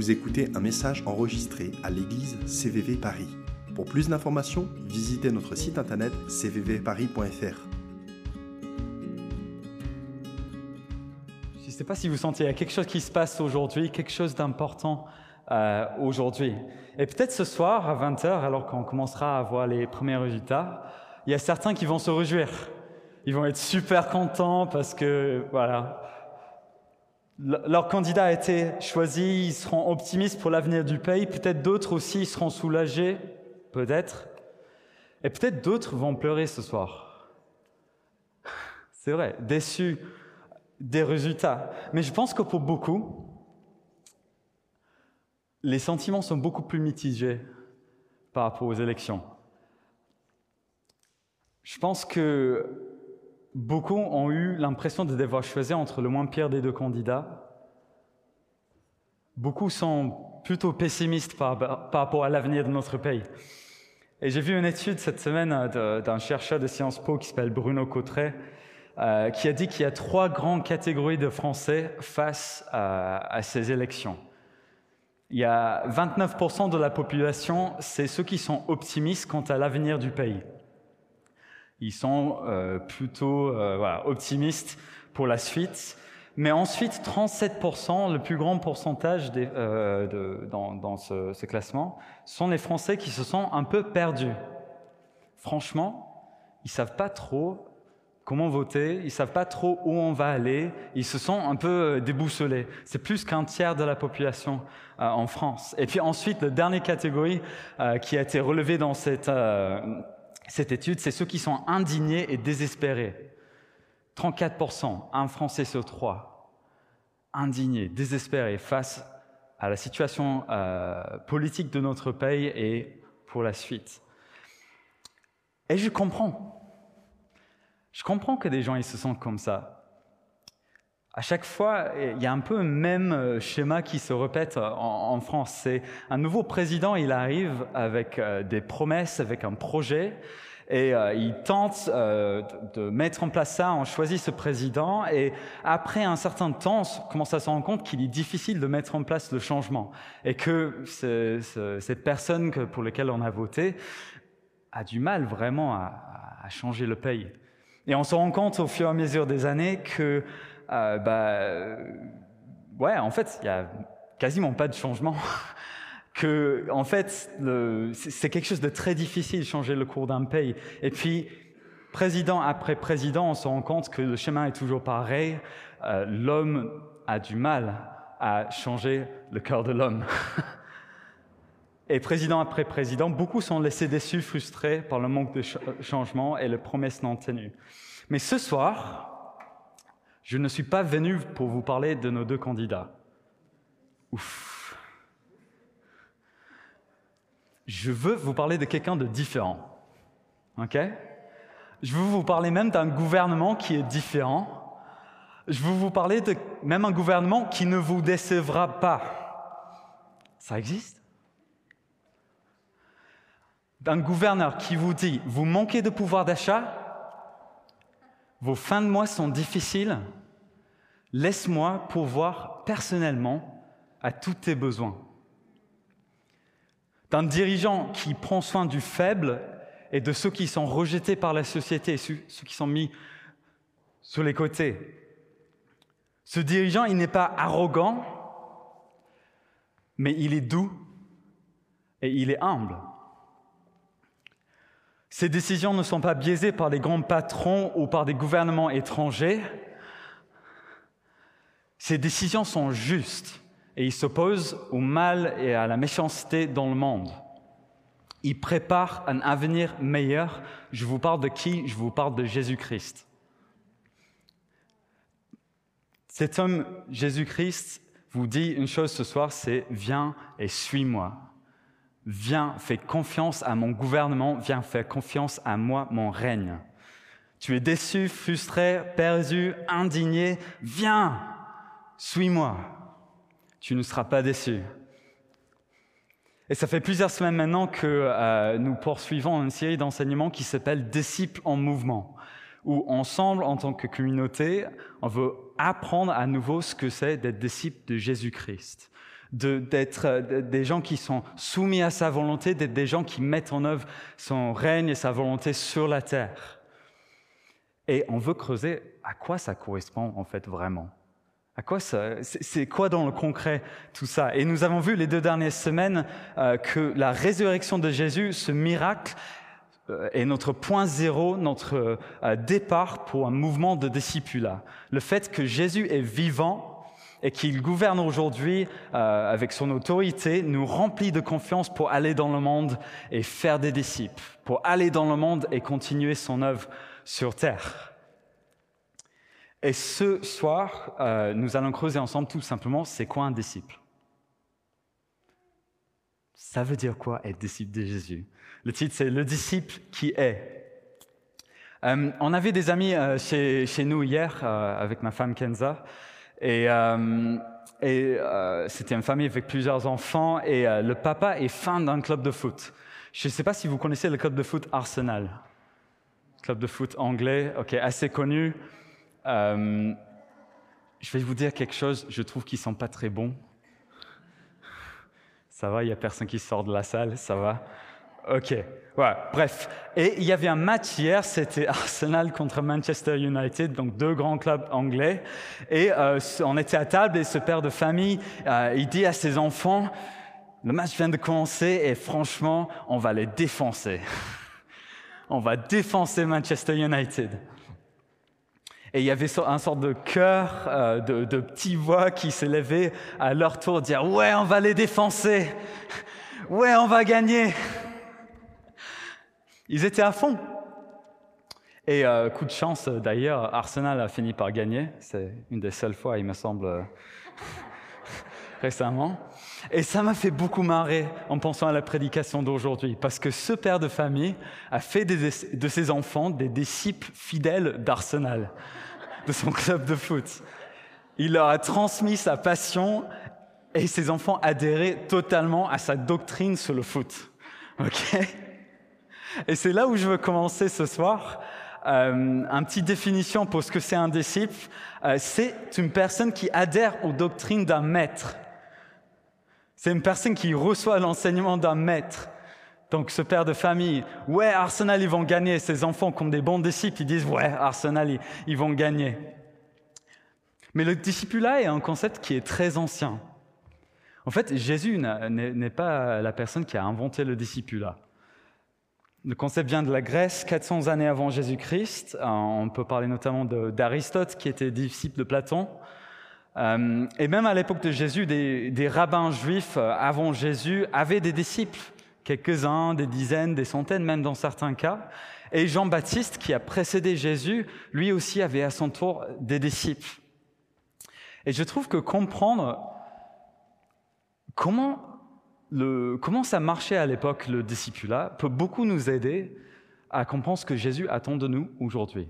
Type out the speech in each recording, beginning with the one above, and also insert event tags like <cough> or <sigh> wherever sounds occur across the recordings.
Vous écoutez un message enregistré à l'église CVV Paris. Pour plus d'informations, visitez notre site internet cvvparis.fr. Je ne sais pas si vous sentez, il y a quelque chose qui se passe aujourd'hui, quelque chose d'important euh, aujourd'hui. Et peut-être ce soir, à 20h, alors qu'on commencera à voir les premiers résultats, il y a certains qui vont se réjouir. Ils vont être super contents parce que, voilà, leur candidat a été choisi, ils seront optimistes pour l'avenir du pays. Peut-être d'autres aussi seront soulagés, peut-être. Et peut-être d'autres vont pleurer ce soir. C'est vrai, déçus des résultats. Mais je pense que pour beaucoup, les sentiments sont beaucoup plus mitigés par rapport aux élections. Je pense que beaucoup ont eu l'impression de devoir choisir entre le moins pire des deux candidats. Beaucoup sont plutôt pessimistes par, rapport à l'avenir de notre pays. Et j'ai vu une étude cette semaine euh, d'un chercheur de Sciences Po qui s'appelle Bruno Cotteret, euh, qui a dit qu'il y a trois grandes catégories de Français face à, à ces élections. Il y a 29% de la population, c'est ceux qui sont optimistes quant à l'avenir du pays. Ils sont euh, plutôt euh, optimistes pour la suite. Mais ensuite, 37%, le plus grand pourcentage euh, dans, ce, classement, sont les Français qui se sont un peu perdus. Franchement, ils savent pas trop comment voter, ils savent pas trop où on va aller, ils se sont un peu déboussolés. C'est plus qu'un tiers de la population en France. Et puis ensuite, la dernière catégorie qui a été relevée dans cette cette étude, c'est ceux qui sont indignés et désespérés. 34%, un Français sur trois, indignés, désespérés face à la situation euh, politique de notre pays et pour la suite. Et je comprends. Je comprends que des gens ils se sentent comme ça. À chaque fois, il y a un peu le même euh, schéma qui se répète en, France. C'est un nouveau président, il arrive avec euh, des promesses, avec un projet, et euh, il tente de mettre en place ça. On choisit ce président, et après un certain temps, on commence à se rendre compte qu'il est difficile de mettre en place le changement, et que cette personne pour laquelle on a voté a du mal vraiment à changer le pays. Et on se rend compte au fur et à mesure des années que euh, bah, euh, ouais, en fait, il y a quasiment pas de changement. <laughs> que, en fait, c'est quelque chose de très difficile, changer le cours d'un pays. Et puis, président après président, on se rend compte que le chemin est toujours pareil. Euh, l'homme a du mal à changer le cœur de l'homme. <laughs> Et président après président, beaucoup sont laissés déçus, frustrés par le manque de changement et les promesses non tenues. Mais ce soir, je ne suis pas venu pour vous parler de nos deux candidats. Ouf. Je veux vous parler de quelqu'un de différent. OK? Je veux vous parler même d'un gouvernement qui est différent. Je veux vous parler même un gouvernement qui ne vous décevra pas. Ça existe? D'un gouverneur qui vous dit, vous manquez de pouvoir d'achat, vos fins de mois sont difficiles, laisse-moi pourvoir personnellement à tous tes besoins. D'un dirigeant qui prend soin du faible et de ceux qui sont rejetés par la société, ceux qui sont mis sur les côtés. Ce dirigeant, il n'est pas arrogant, mais il est doux et il est humble. Ces décisions ne sont pas biaisées par des grands patrons ou par des gouvernements étrangers. Ces décisions sont justes et il s'oppose au mal et à la méchanceté dans le monde. Il prépare un avenir meilleur. Je vous parle de qui? Je vous parle de Jésus-Christ. Cet homme, Jésus-Christ, vous dit une chose ce soir, c'est viens et suis-moi. Viens, fais confiance à mon gouvernement, viens, fais confiance à moi, mon règne. Tu es déçu, frustré, perdu, indigné, viens, suis-moi. Tu ne seras pas déçu. Et ça fait plusieurs semaines maintenant que euh, nous poursuivons une série d'enseignements qui s'appelle Disciples en mouvement, où ensemble, en tant que communauté, on veut apprendre à nouveau ce que c'est d'être disciple de Jésus-Christ d'être des gens qui sont soumis à sa volonté, d'être des gens qui mettent en œuvre son règne et sa volonté sur la terre. Et on veut creuser à quoi ça correspond en fait vraiment. À quoi ça, c'est quoi dans le concret tout ça? Et nous avons vu les deux dernières semaines euh, que la résurrection de Jésus, ce miracle, euh, est notre point zéro, notre euh, départ pour un mouvement de discipulat. Le fait que Jésus est vivant et qu'il gouverne aujourd'hui avec son autorité nous remplit de confiance pour aller dans le monde et faire des disciples, pour aller dans le monde et continuer son œuvre sur terre. Et ce soir, euh, nous allons creuser ensemble tout simplement, c'est quoi un disciple? Ça veut dire quoi être disciple de Jésus? Le titre, c'est Le disciple qui est. Euh, on avait des amis euh, chez, chez, nous hier avec ma femme Kenza. Et, et c'était une famille avec plusieurs enfants. Et le papa est fan d'un club de foot. Je ne sais pas si vous connaissez le club de foot Arsenal. Club de foot anglais, ok, assez connu. Euh, je vais vous dire quelque chose, je trouve qu'ils sont pas très bons. Ça va, il n'y a personne qui sort de la salle, ça va Ok, ouais, bref. Et il y avait un match hier, c'était Arsenal contre Manchester United, donc deux grands clubs anglais. Et euh, on était à table et ce père de famille, euh, il dit à ses enfants, le match vient de commencer et franchement, on va les défoncer. <laughs> on va défoncer Manchester United. Et il y avait un sorte de chœur, euh, de, petites voix qui s'élevaient à leur tour, dire Ouais, on va les défoncer Ouais, on va gagner Ils étaient à fond. Et euh, coup de chance, d'ailleurs, Arsenal a fini par gagner. C'est une des seules fois, il me semble, euh, <laughs> récemment. Et ça m'a fait beaucoup marrer en pensant à la prédication d'aujourd'hui, parce que ce père de famille a fait de ses enfants des disciples fidèles d'Arsenal, de son club de foot. Il leur a transmis sa passion et ses enfants adhéraient totalement à sa doctrine sur le foot. Ok? Et c'est là où je veux commencer ce soir. Euh, une petite définition pour ce que c'est un disciple. Euh, c'est une personne qui adhère aux doctrines d'un maître. C'est une personne qui reçoit l'enseignement d'un maître. Donc ce père de famille, ouais, Arsenal, ils vont gagner. Ses enfants, comme des bons disciples, ils disent, ouais, Arsenal, ils, vont gagner. Mais le discipulat est un concept qui est très ancien. En fait, Jésus n'est pas la personne qui a inventé le discipulat. Le concept vient de la Grèce, 400 années avant Jésus-Christ. On peut parler notamment d'Aristote, qui était disciple de Platon. Euh, et même à l'époque de Jésus, des, rabbins juifs euh, avant Jésus avaient des disciples, quelques-uns, des dizaines, des centaines, même dans certains cas. Et Jean-Baptiste, qui a précédé Jésus, lui aussi avait à son tour des disciples. Et je trouve que comprendre comment, le, comment ça marchait à l'époque, le discipulat, peut beaucoup nous aider à comprendre ce que Jésus attend de nous aujourd'hui.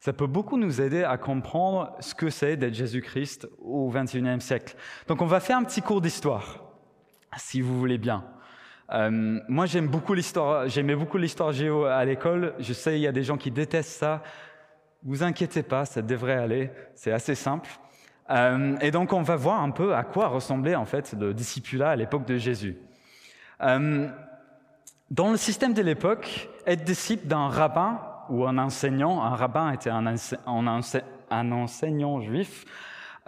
Ça peut beaucoup nous aider à comprendre ce que c'est d'être Jésus-Christ au XXIe siècle. Donc on va faire un petit cours d'histoire, si vous voulez bien. Euh, moi j'aime beaucoup l'histoire, j'aimais beaucoup l'histoire géo à l'école. Je sais il y a des gens qui détestent ça. Vous inquiétez pas, ça devrait aller. C'est assez simple. Euh, et donc on va voir un peu à quoi ressemblait en fait le discipulat à l'époque de Jésus. Euh, dans le système de l'époque, être disciple d'un rabbin ou un enseignant, un rabbin était un, enseignant juif,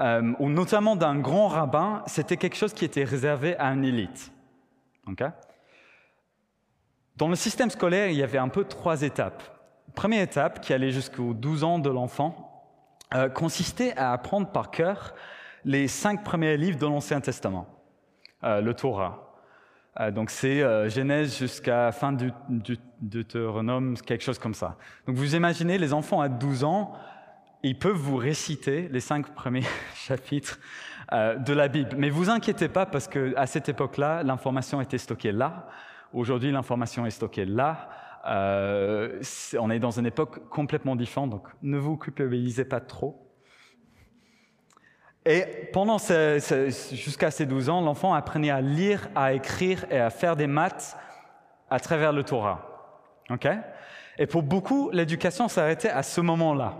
euh, ou notamment d'un grand rabbin, c'était quelque chose qui était réservé à une élite. Dans le système scolaire, il y avait un peu trois étapes. Première étape, qui allait jusqu'aux 12 ans de l'enfant, euh, consistait à apprendre par cœur les cinq premiers livres de l'Ancien Testament, euh, le Torah, donc c'est euh, Genèse jusqu'à fin du, du Deutéronome, quelque chose comme ça. Donc vous imaginez, les enfants à 12 ans, ils peuvent vous réciter les cinq premiers <laughs> chapitres euh, de la Bible. Mais vous inquiétez pas parce que à cette époque-là, l'information était stockée là. Aujourd'hui, l'information est stockée là. on est dans une époque complètement différente, donc ne vous culpabilisez pas trop. Et pendant jusqu'à ses 12 ans, l'enfant apprenait à lire, à écrire et à faire des maths à travers le Torah. et pour beaucoup, l'éducation s'arrêtait à ce moment-là.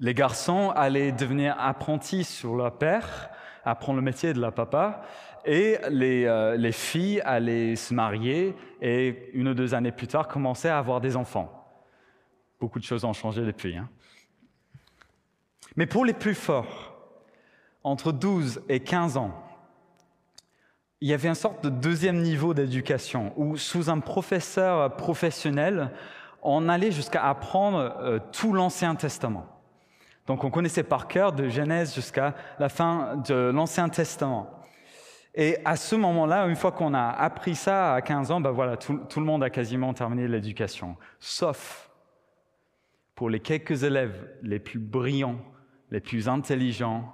Les garçons allaient devenir apprentis sur leur père, apprendre le métier de la papa, et les, euh, les filles allaient se marier et une ou deux années plus tard commencer à avoir des enfants. Beaucoup de choses ont changé depuis. Hein. Mais pour les plus forts, entre 12 et 15 ans, il y avait une sorte de deuxième niveau d'éducation où, sous un professeur professionnel, on allait jusqu'à apprendre euh, tout l'Ancien Testament. Donc on connaissait par cœur de Genèse jusqu'à la fin de l'Ancien Testament. Et à ce moment-là, une fois qu'on a appris ça à 15 ans, ben voilà, tout, tout le monde a quasiment terminé l'éducation. Sauf pour les quelques élèves les plus brillants, les plus intelligents,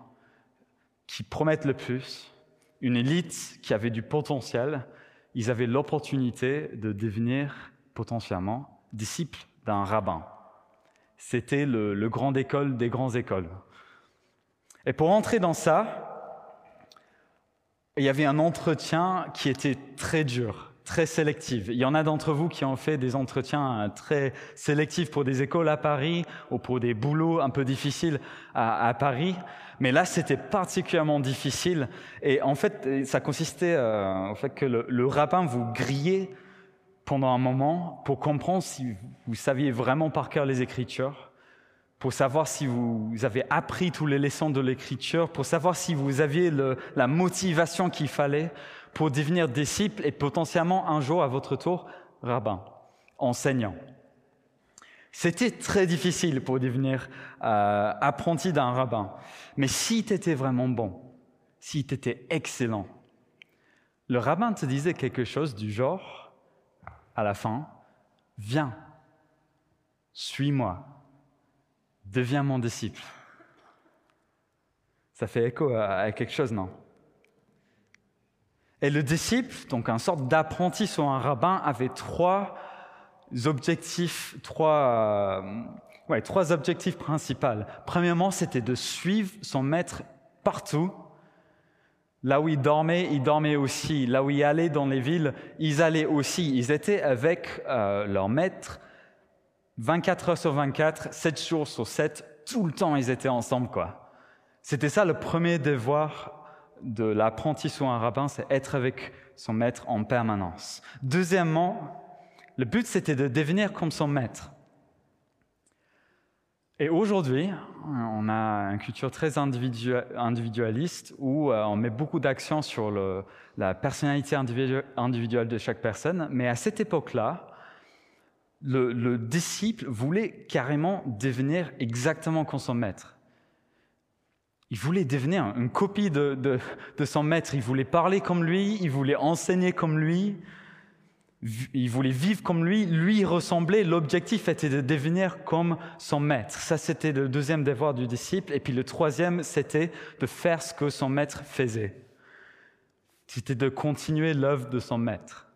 qui promettent le plus, une élite qui avait du potentiel, ils avaient l'opportunité de devenir potentiellement disciples d'un rabbin. C'était le, grand école des grandes écoles. Et pour entrer dans ça, il y avait un entretien qui était très dur, très sélectif. Il y en a d'entre vous qui ont fait des entretiens très sélectifs pour des écoles à Paris ou pour des boulots un peu difficiles à, Paris. Mais là, c'était particulièrement difficile. Et en fait, ça consistait euh, au fait que le, le rabbin vous grillait pendant un moment pour comprendre si vous saviez vraiment par cœur les Écritures pour savoir si vous avez appris toutes les leçons de l'écriture, pour savoir si vous aviez la motivation qu'il fallait pour devenir disciple et potentiellement un jour à votre tour rabbin, enseignant. C'était très difficile pour devenir euh, apprenti d'un rabbin. Mais si tu étais vraiment bon, si tu étais excellent, le rabbin te disait quelque chose du genre, à la fin, viens, suis-moi deviens mon disciple. Ça fait écho à, quelque chose, non? Et le disciple, donc un sorte d'apprenti sur un rabbin, avait trois objectifs, euh, trois objectifs principaux. Premièrement, c'était de suivre son maître partout. Là où il dormait, il dormait aussi. Là où il allait dans les villes, ils allaient aussi. Ils étaient avec euh, leur maître 24 heures sur 24, 7 jours sur 7, tout le temps ils étaient ensemble. C'était ça le premier devoir de l'apprenti sur un rabbin, c'est être avec son maître en permanence. Deuxièmement, le but c'était de devenir comme son maître. Et aujourd'hui, on a une culture très individualiste où euh, on met beaucoup d'accent sur la personnalité individuelle de chaque personne, mais à cette époque-là, le, disciple voulait carrément devenir exactement comme son maître. Il voulait devenir une copie de, son maître. Il voulait parler comme lui, il voulait enseigner comme lui, il voulait vivre comme lui. Lui ressemblait. L'objectif était de devenir comme son maître. Ça, c'était le deuxième devoir du disciple. Et puis le troisième, c'était de faire ce que son maître faisait. C'était de continuer l'œuvre de son maître.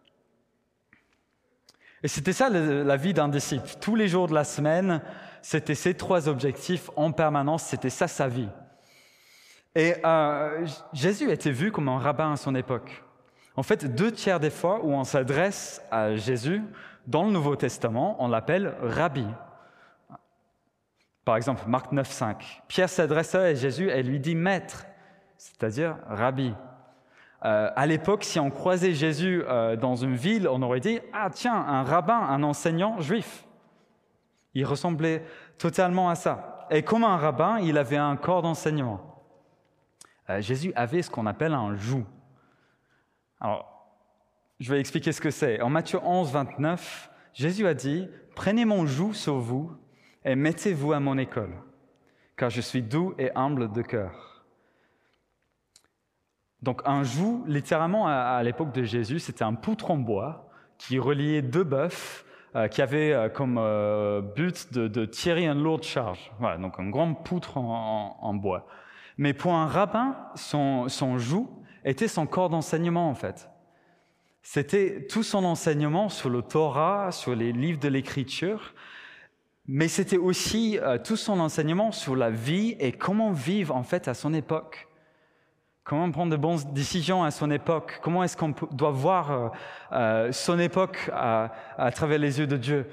Et c'était ça la vie d'un disciple. Tous les jours de la semaine, c'était ces trois objectifs en permanence, c'était ça sa vie. Et euh, Jésus était vu comme un rabbin à son époque. En fait, deux tiers des fois où on s'adresse à Jésus dans le Nouveau Testament, on l'appelle rabbi. Par exemple, Marc 9,5. Pierre s'adresse à Jésus et lui dit maître, c'est-à-dire rabbi. Euh, à l'époque, si on croisait Jésus euh, dans une ville, on aurait dit Ah, tiens, un rabbin, un enseignant juif. Il ressemblait totalement à ça. Et comme un rabbin, il avait un corps d'enseignement. Euh, Jésus avait ce qu'on appelle un joug. Alors, je vais expliquer ce que c'est. En Matthieu 11, 29, Jésus a dit Prenez mon joug sur vous et mettez-vous à mon école, car je suis doux et humble de cœur donc un joug, littéralement à, l'époque de Jésus, c'était un poutre en bois qui reliait deux bœufs euh, qui avaient euh, comme but de, tirer une lourde charge. Voilà, donc un grand poutre en, bois. Mais pour un rabbin, son, joug était son corps d'enseignement en fait. C'était tout son enseignement sur le Torah, sur les livres de l'Écriture, mais c'était aussi tout son enseignement sur la vie et comment vivre en fait à son époque. Comment prendre de bonnes décisions à son époque? Comment est-ce qu'on doit voir euh, euh, son époque à, travers les yeux de Dieu?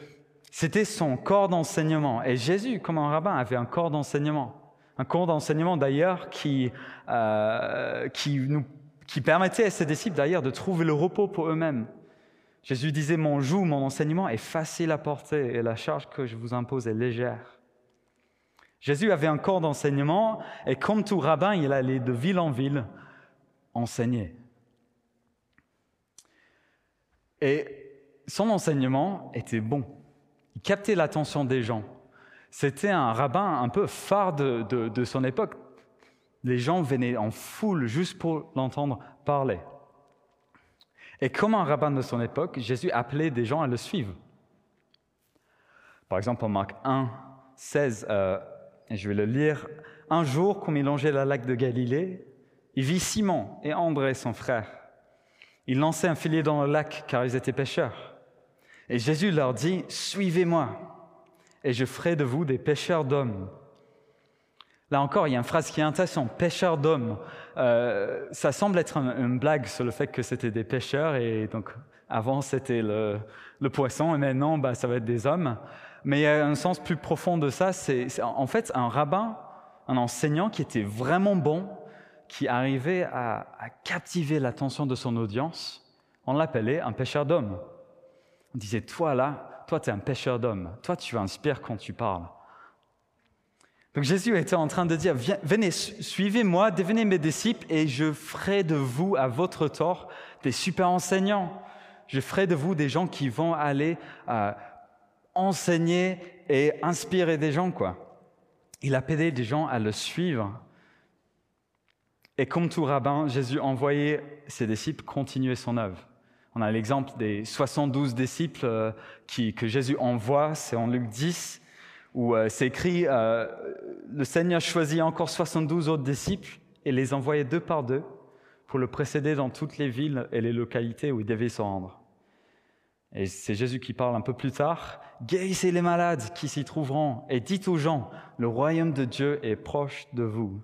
C'était son corps d'enseignement. Et Jésus, comme un rabbin, avait un corps d'enseignement. Un cours d'enseignement d'ailleurs qui, euh, permettait à ses disciples d'ailleurs de trouver le repos pour eux-mêmes. Jésus disait, mon joug, mon enseignement est facile à porter et la charge que je vous impose est légère. Jésus avait un corps d'enseignement et comme tout rabbin, il allait de ville en ville enseigner. Et son enseignement était bon. Il captait l'attention des gens. C'était un rabbin un peu phare de, son époque. Les gens venaient en foule juste pour l'entendre parler. Et comme un rabbin de son époque, Jésus appelait des gens à le suivre. Par exemple, en Marc 1, 16, euh, je vais le lire. Un jour, comme il longeait la lac de Galilée, il vit Simon et André, son frère. Ils lançaient un filet dans le lac car ils étaient pêcheurs. Et Jésus leur dit, Suivez-moi, et je ferai de vous des pêcheurs d'hommes. Là encore, il y a une phrase qui est intéressante, pêcheur d'hommes. Euh, ça semble être une blague sur le fait que c'était des pêcheurs et donc avant c'était le, poisson et maintenant bah, ça va être des hommes. Mais il y a un sens plus profond de ça, c'est en fait un rabbin, un enseignant qui était vraiment bon, qui arrivait à captiver l'attention de son audience. On l'appelait un pêcheur d'hommes. On disait, toi là, toi tu es un pêcheur d'hommes, toi tu inspires quand tu parles. Donc Jésus était en train de dire, venez, suivez-moi, devenez mes disciples et je ferai de vous, à votre tort, des super enseignants. Je ferai de vous des gens qui vont aller euh, enseigner et inspirer des gens, quoi. Il appelait des gens à le suivre. Et comme tout rabbin, Jésus envoyait ses disciples continuer son œuvre. On a l'exemple des 72 disciples euh, que Jésus envoie, c'est en Luc 10 où euh, c'est écrit euh, Le Seigneur choisit encore 72 autres disciples et les envoyait deux par deux pour le précéder dans toutes les villes et les localités où il devait se rendre. Et c'est Jésus qui parle un peu plus tard. Guérissez les malades qui s'y trouveront et dites aux gens, le royaume de Dieu est proche de vous.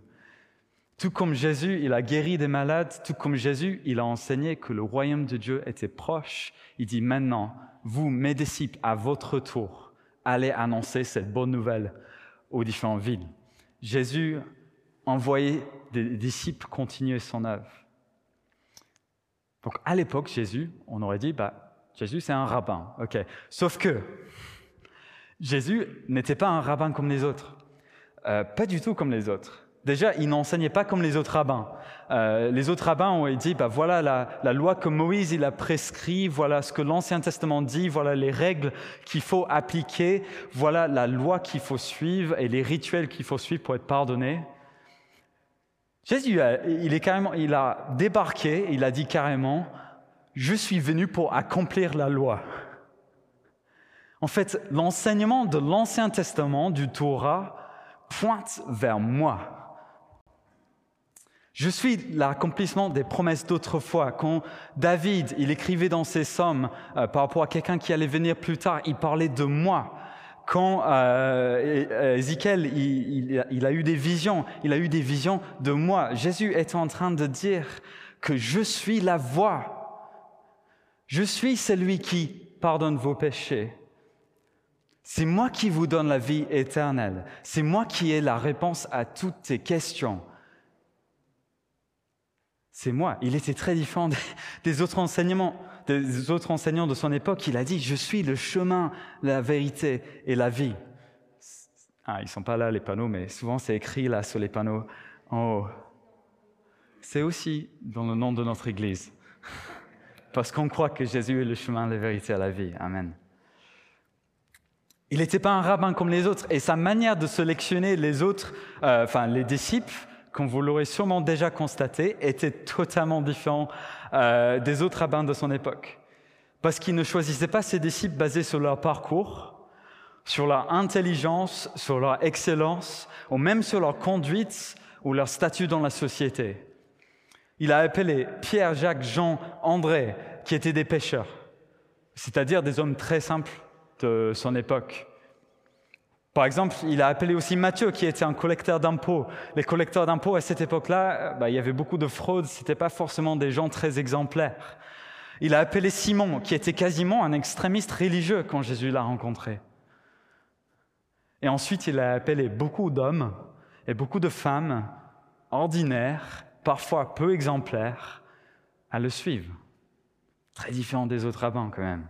Tout comme Jésus, il a guéri des malades, tout comme Jésus, il a enseigné que le royaume de Dieu était proche, il dit maintenant, vous, mes disciples, à votre tour, allait annoncer cette bonne nouvelle aux différentes villes. Jésus envoyait des disciples continuer son œuvre. Donc à l'époque, Jésus, on aurait dit, bah, Jésus c'est un rabbin, ok. Sauf que Jésus n'était pas un rabbin comme les autres, euh, pas du tout comme les autres. Déjà, il n'enseignait pas comme les autres rabbins. Euh, les autres rabbins ont dit, bah, voilà la, loi que Moïse il a prescrit, voilà ce que l'Ancien Testament dit, voilà les règles qu'il faut appliquer, voilà la loi qu'il faut suivre et les rituels qu'il faut suivre pour être pardonné. Jésus, il, est carrément, il a débarqué, il a dit carrément, je suis venu pour accomplir la loi. En fait, l'enseignement de l'Ancien Testament, du Torah, pointe vers moi. Je suis l'accomplissement des promesses d'autrefois. Quand David, il écrivait dans ses sommes euh, par rapport à quelqu'un qui allait venir plus tard, il parlait de moi. Quand euh, Ézéchiel, il, il, a eu des visions, il a eu des visions de moi. Jésus est en train de dire que je suis la voie. Je suis celui qui pardonne vos péchés. C'est moi qui vous donne la vie éternelle. C'est moi qui ai la réponse à toutes tes questions c'est moi. Il était très différent des autres enseignements, des autres enseignants de son époque. Il a dit, je suis le chemin, la vérité et la vie. Ah, ils sont pas là les panneaux, mais souvent c'est écrit là sur les panneaux en haut. C'est aussi dans le nom de notre Église, <laughs> parce qu'on croit que Jésus est le chemin, la vérité et la vie. Amen. Il n'était pas un rabbin comme les autres, et sa manière de sélectionner les autres, euh, enfin les disciples, comme vous l'aurez sûrement déjà constaté, était totalement différent euh, des autres rabbins de son époque. Parce qu'il ne choisissait pas ses disciples basés sur leur parcours, sur leur intelligence, sur leur excellence, ou même sur leur conduite ou leur statut dans la société. Il a appelé Pierre, Jacques, Jean, André, qui étaient des pêcheurs, c'est-à-dire des hommes très simples de son époque. Par exemple, il a appelé aussi Matthieu, qui était un collecteur d'impôts. Les collecteurs d'impôts, à cette époque-là, bah, il y avait beaucoup de fraude, ce n'étaient pas forcément des gens très exemplaires. Il a appelé Simon, qui était quasiment un extrémiste religieux quand Jésus l'a rencontré. Et ensuite, il a appelé beaucoup d'hommes et beaucoup de femmes ordinaires, parfois peu exemplaires, à le suivre. Très différent des autres rabbins quand même.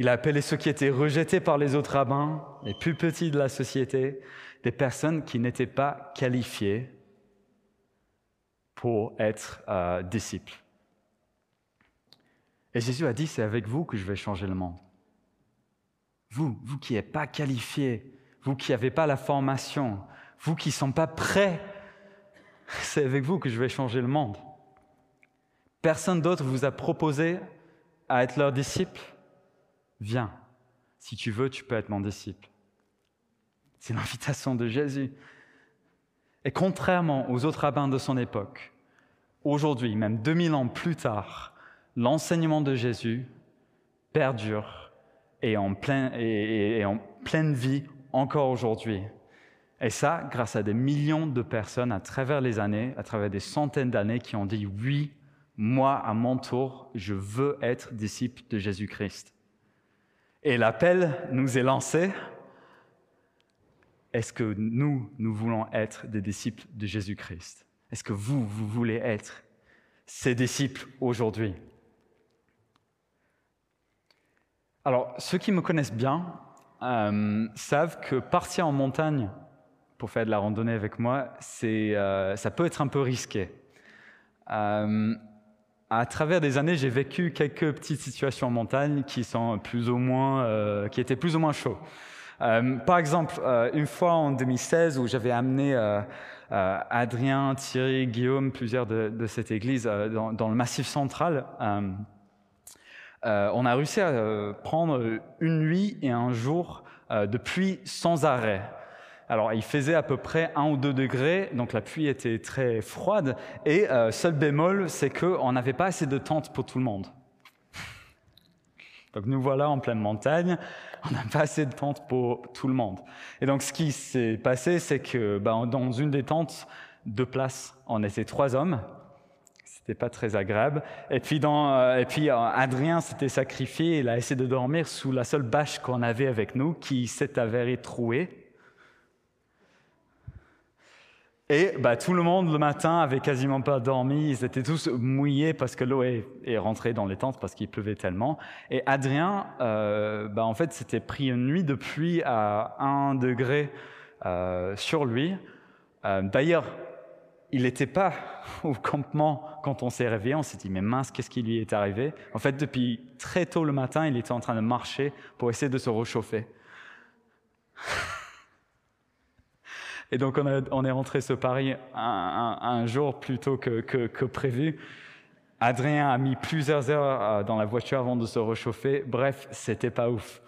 Il a appelé ceux qui étaient rejetés par les autres rabbins, les plus petits de la société, des personnes qui n'étaient pas qualifiées pour être euh, disciples. Et Jésus a dit, c'est avec vous que je vais changer le monde. Vous, vous qui n'êtes pas qualifiés, vous qui n'avez pas la formation, vous qui ne sont pas prêts, <laughs> c'est avec vous que je vais changer le monde. Personne d'autre vous a proposé à être leur disciple. Viens. Si tu veux, tu peux être mon disciple. C'est l'invitation de Jésus. Et contrairement aux autres rabbins de son époque, aujourd'hui, même 2000 ans plus tard, l'enseignement de Jésus perdure et en, et en pleine vie encore aujourd'hui. Et ça, grâce à des millions de personnes à travers les années, à travers des centaines d'années qui ont dit oui, moi, à mon tour, je veux être disciple de Jésus-Christ. Et l'appel nous est lancé. Est-ce que nous, nous voulons être des disciples de Jésus-Christ? Est-ce que vous, vous voulez être ses disciples aujourd'hui? Alors, ceux qui me connaissent bien euh, savent que partir en montagne pour faire de la randonnée avec moi, euh, ça peut être un peu risqué. Euh, à travers des années, j'ai vécu quelques petites situations en montagne qui sont plus ou moins, euh, qui étaient plus ou moins chaudes. Euh, par exemple, euh, une fois en 2016 où j'avais amené Adrien, Thierry, Guillaume, plusieurs de, cette église dans, dans, le Massif central, on a réussi à prendre une nuit et un jour de pluie sans arrêt. Alors, il faisait à peu près 1 ou 2 degrés, donc la pluie était très froide. Et euh, seul bémol, c'est qu'on n'avait pas assez de tentes pour tout le monde. Donc nous voilà en pleine montagne, <laughs> on n'a pas assez de tentes pour tout le monde. Et donc ce qui s'est passé, c'est que ben, dans une des tentes, deux places, on était trois hommes. C'était pas très agréable. Et puis, dans, euh, et puis euh, Adrien s'était sacrifié, il a essayé de dormir sous la seule bâche qu'on avait avec nous, qui s'est avérée trouée. Et bah, tout le monde le matin avait quasiment pas dormi, ils étaient tous mouillés parce que l'eau est, rentrée dans les tentes parce qu'il pleuvait tellement. Et Adrien, euh, bah, en fait, s'était pris une nuit de pluie à 1 degré euh, sur lui. Euh, d'ailleurs, il n'était pas <laughs> au campement quand on s'est réveillé. On s'est dit, mais mince, qu'est-ce qui lui est arrivé? En fait, depuis très tôt le matin, il était en train de marcher pour essayer de se réchauffer. Et donc on, est rentré ce Paris un, jour plus tôt que, prévu. Adrien a mis plusieurs heures euh, dans la voiture avant de se réchauffer. Bref, c'était pas ouf.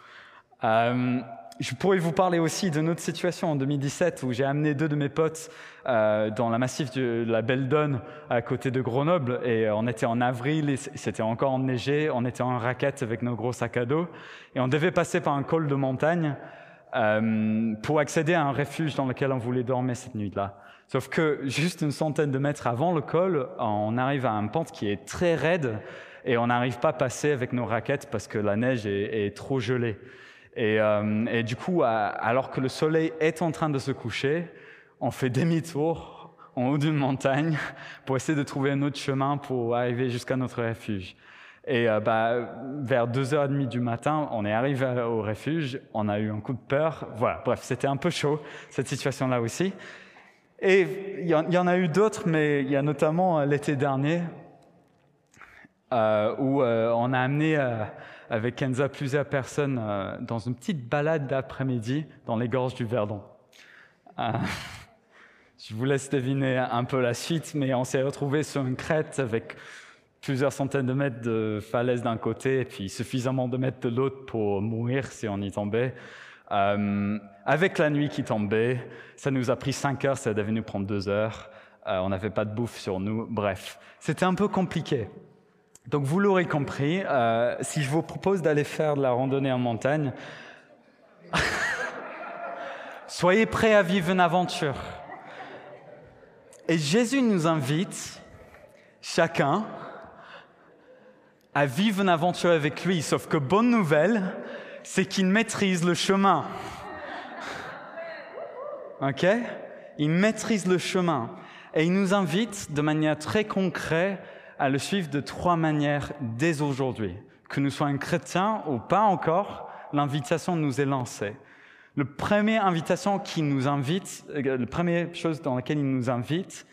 Euh, je pourrais vous parler aussi d'une autre situation en 2017 où j'ai amené deux de mes potes euh, dans la massif de la Belle Donne à côté de Grenoble et on était en avril et c'était encore enneigé, on était en raquette avec nos gros sacs à dos et on devait passer par un col de montagne euh, pour accéder à un refuge dans lequel on voulait dormir cette nuit-là. Sauf que juste une centaine de mètres avant le col, on arrive à un pente qui est très raide et on n'arrive pas à passer avec nos raquettes parce que la neige est, trop gelée. Et, euh, et, du coup, alors que le soleil est en train de se coucher, on fait demi-tour en haut d'une montagne pour essayer de trouver un autre chemin pour arriver jusqu'à notre refuge. Et euh, bah, vers 2h30 du matin, on est arrivé au refuge, on a eu un coup de peur. Voilà, bref, c'était un peu chaud, cette situation-là aussi. Et il y, en a eu d'autres, mais il y a notamment euh, l'été dernier, euh, où on a amené avec Kenza plusieurs personnes dans une petite balade d'après-midi dans les gorges du Verdon. <laughs> je vous laisse deviner un peu la suite, mais on s'est retrouvé sur une crête avec plusieurs centaines de mètres de falaise d'un côté et puis suffisamment de mètres de l'autre pour mourir si on y tombait. Euh, avec la nuit qui tombait, ça nous a pris cinq heures, ça devait nous prendre deux heures. Euh, on n'avait pas de bouffe sur nous. Bref, c'était un peu compliqué. Donc vous l'aurez compris, euh, si je vous propose d'aller faire de la randonnée en montagne, <laughs> soyez prêts à vivre une aventure. Et Jésus nous invite, chacun, à vivre une aventure avec lui. Sauf que bonne nouvelle, c'est qu'il maîtrise le chemin. ok? Il maîtrise le chemin et il nous invite de manière très concrète à le suivre de trois manières dès aujourd'hui. Que nous soyons chrétiens ou pas encore, l'invitation nous est lancée. Le première invitation qui nous invite, euh, la première chose dans laquelle il nous invite,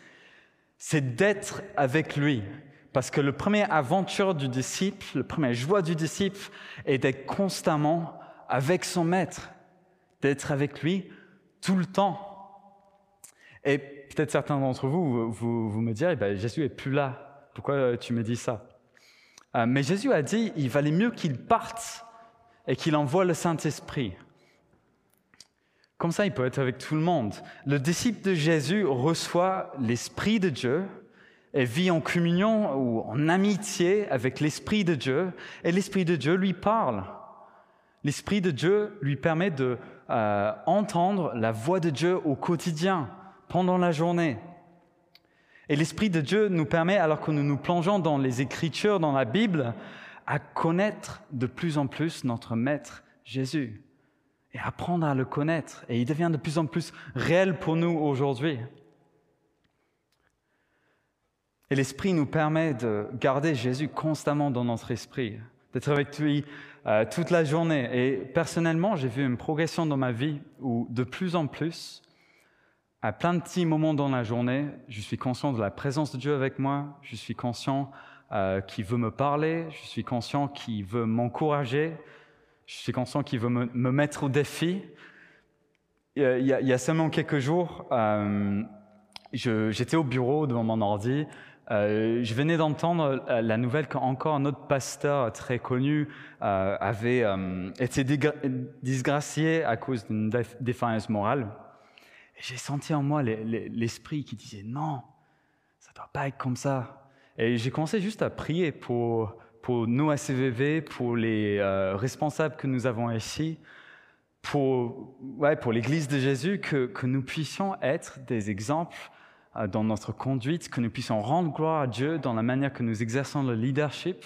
c'est d'être avec lui. Parce que le premier aventure du disciple, le premier joie du disciple est d'être constamment avec son maître, d'être avec lui tout le temps. Et peut-être certains d'entre vous, vous, me direz, ben, Jésus est plus là. Pourquoi tu me dis ça? Euh, Mais Jésus a dit, il valait mieux qu'il parte et qu'il envoie le Saint-Esprit. Comme ça, il peut être avec tout le monde. Le disciple de Jésus reçoit l'Esprit de Dieu et vit en communion ou en amitié avec l'Esprit de Dieu, et l'Esprit de Dieu lui parle. L'Esprit de Dieu lui permet de euh, entendre la voix de Dieu au quotidien, pendant la journée. Et l'Esprit de Dieu nous permet, alors que nous nous plongeons dans les Écritures, dans la Bible, à connaître de plus en plus notre Maître Jésus et apprendre à le connaître. Et il devient de plus en plus réel pour nous aujourd'hui. Et l'Esprit nous permet de garder Jésus constamment dans notre esprit, d'être avec lui euh, toute la journée. Et personnellement, j'ai vu une progression dans ma vie où de plus en plus, à plein de petits moments dans la journée, je suis conscient de la présence de Dieu avec moi, je suis conscient euh, qu'il veut me parler, je suis conscient qu'il veut m'encourager, je suis conscient qu'il veut me, mettre au défi. Il y, a, seulement quelques jours, euh, j'étais au bureau devant mon ordi. Euh, je venais d'entendre euh, la nouvelle qu'encore un autre pasteur très connu euh, avait euh, été disgracié à cause d'une défaillance morale. J'ai senti en moi l'esprit qui disait non, ça ne doit pas être comme ça. Et j'ai commencé juste à prier pour, pour nous à CVV, pour les responsables que nous avons ici, pour, l'Église de Jésus, que, nous puissions être des exemples dans notre conduite, que nous puissions rendre gloire à Dieu dans la manière que nous exerçons le leadership.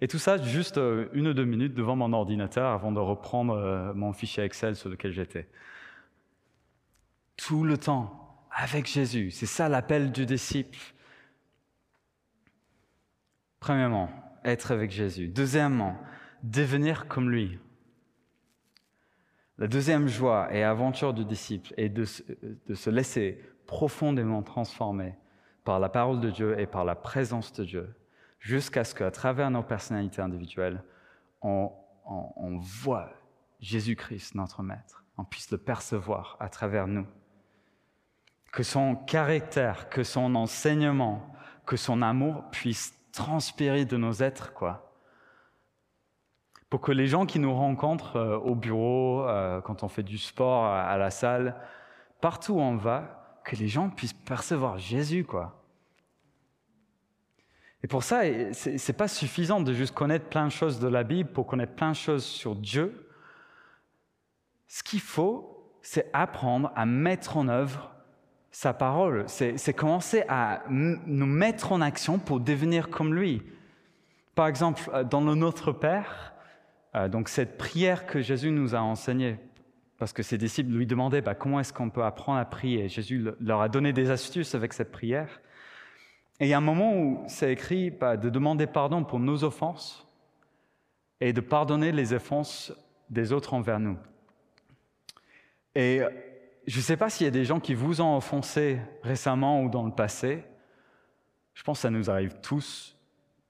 Et tout ça juste euh, une ou deux minutes devant mon ordinateur avant de reprendre mon fichier Excel sur lequel j'étais. Tout le temps avec Jésus, c'est ça l'appel du disciple. Premièrement, être avec Jésus. Deuxièmement, devenir comme lui. La deuxième joie et aventure du disciple est de, se laisser profondément transformer par la parole de Dieu et par la présence de Dieu, jusqu'à ce qu'à travers nos personnalités individuelles, on, on voit Jésus-Christ, notre Maître, on puisse le percevoir à travers nous. Que son caractère, que son enseignement, que son amour puisse transpirer de nos êtres, quoi. Pour que les gens qui nous rencontrent euh, au bureau, euh, quand on fait du sport, à, la salle, partout où on va, que les gens puissent percevoir Jésus, quoi. Et pour ça, c'est pas suffisant de juste connaître plein de choses de la Bible pour connaître plein de choses sur Dieu. Ce qu'il faut, c'est apprendre à mettre en œuvre sa parole, c'est commencer à nous mettre en action pour devenir comme lui. Par exemple, euh, dans le Notre Père, euh, donc cette prière que Jésus nous a enseignée, parce que ses disciples lui demandaient bah, comment est-ce qu'on peut apprendre à prier? Jésus leur a donné des astuces avec cette prière. Et il y a un moment où c'est écrit bah, de demander pardon pour nos offenses et de pardonner les offenses des autres envers nous. Et je ne sais pas s'il y a des gens qui vous ont offensé récemment ou dans le passé. Je pense que ça nous arrive tous,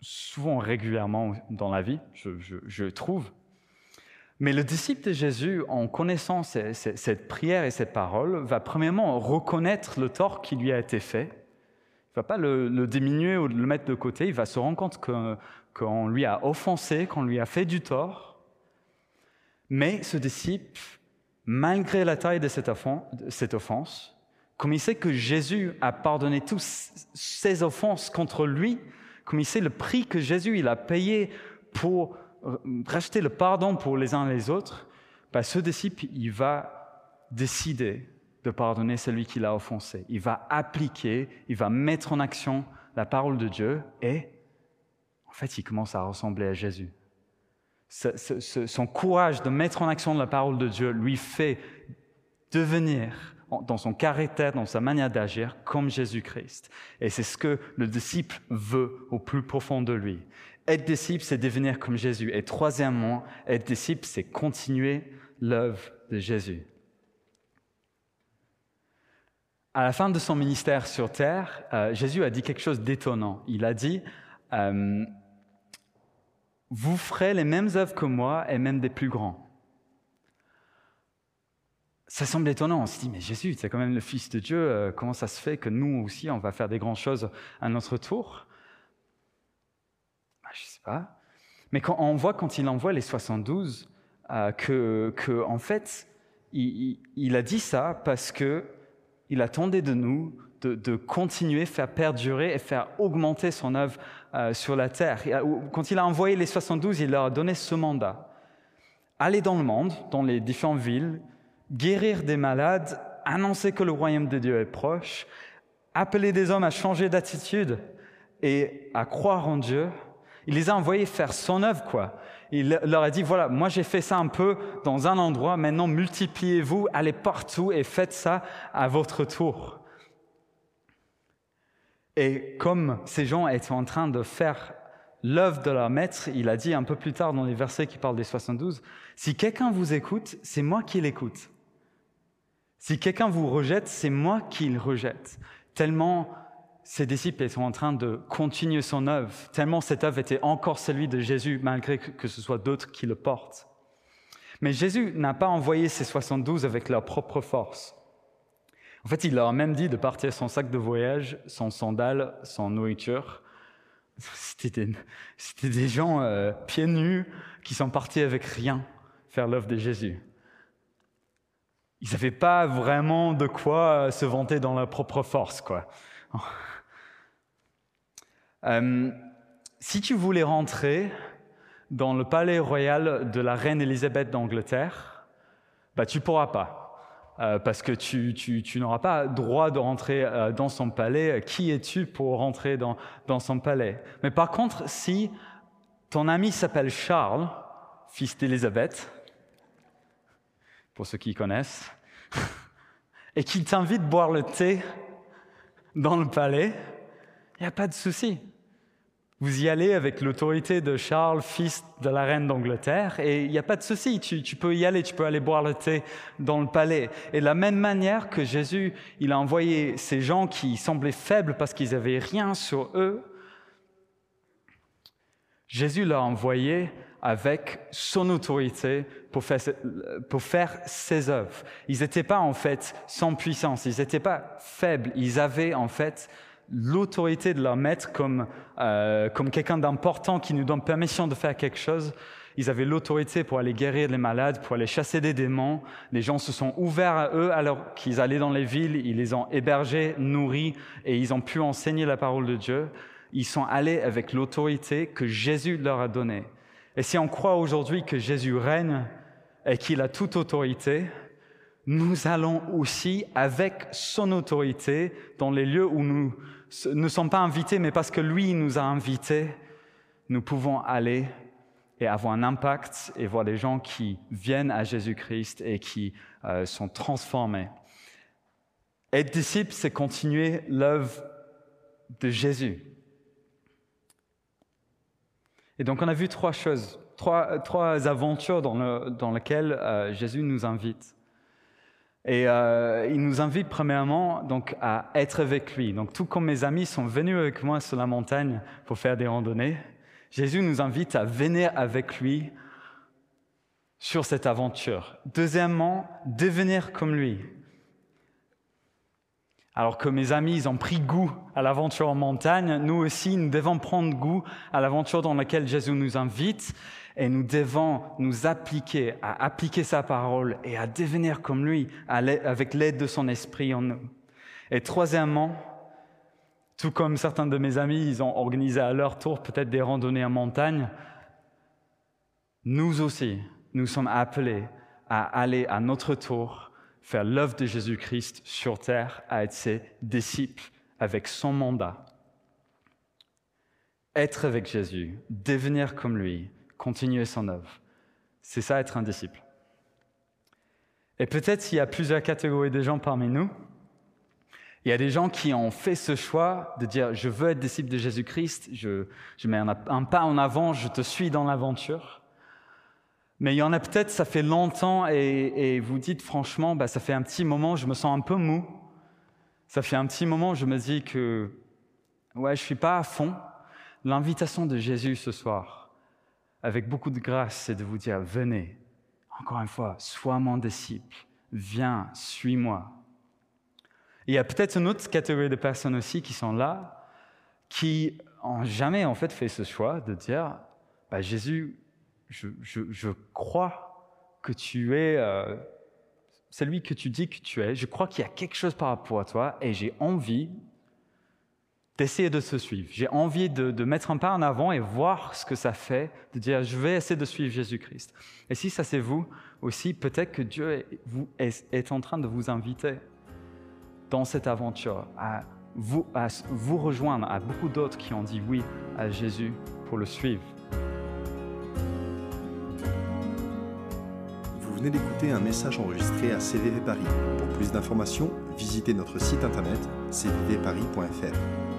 souvent régulièrement dans la vie, je, trouve. Mais le disciple de Jésus, en connaissant cette prière et cette parole, va premièrement reconnaître le tort qui lui a été fait. Il ne va pas le, diminuer ou le mettre de côté, il va se rendre compte qu'on lui a offensé, qu'on lui a fait du tort. Mais ce disciple malgré la taille de cette offense, comme il sait que Jésus a pardonné toutes ses offenses contre lui, comme il sait le prix que Jésus il a payé pour racheter le pardon pour les uns les autres, bah, ce disciple, il va décider de pardonner celui qui l'a offensé. Il va appliquer, il va mettre en action la parole de Dieu et en fait, il commence à ressembler à Jésus son courage de mettre en action la parole de Dieu lui fait devenir dans son caractère, dans sa manière d'agir, comme Jésus-Christ. Et c'est ce que le disciple veut au plus profond de lui. Être disciple, c'est devenir comme Jésus. Et troisièmement, être disciple, c'est continuer l'œuvre de Jésus. À la fin de son ministère sur terre, euh, Jésus a dit quelque chose d'étonnant. Il a dit, euh, vous ferez les mêmes œuvres que moi et même des plus grands. Ça semble étonnant. On se dit, mais Jésus, c'est quand même le Fils de Dieu. Euh, comment ça se fait que nous aussi, on va faire des grandes choses à notre tour? Je ne sais pas. Mais quand on voit quand il envoie les 72 que, que, en fait, il, a dit ça parce que il attendait de nous de, continuer, faire perdurer et faire augmenter son œuvre euh, sur la terre. quand il a envoyé les 72, il leur a donné ce mandat. Aller dans le monde, dans les différentes villes, guérir des malades, annoncer que le royaume de Dieu est proche, appeler des hommes à changer d'attitude et à croire en Dieu. Il les a envoyés faire son œuvre, quoi. Il leur a dit, voilà, moi j'ai fait ça un peu dans un endroit, maintenant multipliez-vous, allez partout et faites ça à votre tour. Et comme ces gens étaient en train de faire l'œuvre de leur maître, il a dit un peu plus tard dans les versets qui parlent des 72, si quelqu'un vous écoute, c'est moi qui l'écoute. Si quelqu'un vous rejette, c'est moi qui le rejette. Tellement ses disciples étaient en train de continuer son œuvre, tellement cette œuvre était encore celui de Jésus, malgré que ce soit d'autres qui le portent. Mais Jésus n'a pas envoyé ses 72 avec leur propre force. En fait, il leur a même dit de partir sans sac de voyage, sans sandales, sans nourriture. C'était des, gens euh, pieds nus qui sont partis avec rien faire l'œuvre de Jésus. Ils n'avaient pas vraiment de quoi se vanter dans leur propre force, quoi. Euh, si tu voulais rentrer dans le palais royal de la reine Élisabeth d'Angleterre, bah, tu pourras pas. Euh, parce que tu, n'auras pas droit de rentrer euh, dans son palais. Qui es-tu pour rentrer dans, dans son palais? Mais par contre, si ton ami s'appelle Charles, fils d'Élisabeth, pour ceux qui connaissent, <laughs> et qu'il t'invite à boire le thé dans le palais, il n'y a pas de souci. Vous y allez avec l'autorité de Charles, fils de la reine d'Angleterre, et il n'y a pas de souci, tu, peux y aller, tu peux aller boire le thé dans le palais. Et de la même manière que Jésus, il a envoyé ces gens qui semblaient faibles parce qu'ils n'avaient rien sur eux, Jésus l'a envoyé avec son autorité pour faire, pour faire ses œuvres. Ils n'étaient pas en fait sans puissance, ils n'étaient pas faibles, ils avaient en fait l'autorité de leur maître comme, euh, comme quelqu'un d'important qui nous donne permission de faire quelque chose. Ils avaient l'autorité pour aller guérir les malades, pour aller chasser des démons. Les gens se sont ouverts à eux alors qu'ils allaient dans les villes. Ils les ont hébergés, nourris et ils ont pu enseigner la parole de Dieu. Ils sont allés avec l'autorité que Jésus leur a donnée. Et si on croit aujourd'hui que Jésus règne et qu'il a toute autorité, nous allons aussi, avec son autorité, dans les lieux où nous ne sommes pas invités, mais parce que lui nous a invités, nous pouvons aller et avoir un impact et voir des gens qui viennent à Jésus-Christ et qui euh, sont transformés. Être disciple, c'est continuer l'œuvre de Jésus. Et donc on a vu trois choses, trois, trois aventures dans, dans lesquelles euh, Jésus nous invite. Et euh, il nous invite premièrement donc à être avec lui. Donc tout comme mes amis sont venus avec moi sur la montagne pour faire des randonnées, Jésus nous invite à venir avec lui sur cette aventure. Deuxièmement, devenir comme lui. Alors que mes amis, ont pris goût à l'aventure en montagne, nous aussi, nous devons prendre goût à l'aventure dans laquelle Jésus nous invite et nous devons nous appliquer à appliquer sa parole et à devenir comme lui avec l'aide de son esprit en nous. Et troisièmement, tout comme certains de mes amis, ont organisé à leur tour peut-être des randonnées en montagne, nous aussi, nous sommes appelés à aller à notre tour faire l'œuvre de Jésus-Christ sur terre, à être ses disciples avec son mandat. Être avec Jésus, devenir comme lui, continuer son œuvre. C'est ça être un disciple. Et peut-être il y a plusieurs catégories de gens parmi nous. Il y a des gens qui ont fait ce choix de dire je veux être disciple de Jésus-Christ, je, mets un, pas en avant, je te suis dans l'aventure. Mais il y en a peut-être, ça fait longtemps et, vous dites franchement, bah, ça fait un petit moment, je me sens un peu mou. Ça fait un petit moment, je me dis que ouais, je suis pas à fond. L'invitation de Jésus ce soir, avec beaucoup de grâce, c'est de vous dire venez, encore une fois, sois mon disciple, viens, suis-moi. Il y a peut-être une autre catégorie de personnes aussi qui sont là, qui n'ont jamais en fait fait ce choix de dire bah, Jésus, je, crois que tu es euh, celui que tu dis que tu es. Je crois qu'il y a quelque chose par rapport à toi et j'ai envie d'essayer de te suivre. J'ai envie de, mettre un pas en avant et voir ce que ça fait, de dire je vais essayer de suivre Jésus-Christ. Et si ça c'est vous aussi, peut-être que Dieu est, en train de vous inviter dans cette aventure à vous, à vous rejoindre à beaucoup d'autres qui ont dit oui à Jésus pour le suivre. Venez d'écouter un message enregistré à CVV Paris. Pour plus d'informations, visitez notre site internet cvvparis.fr.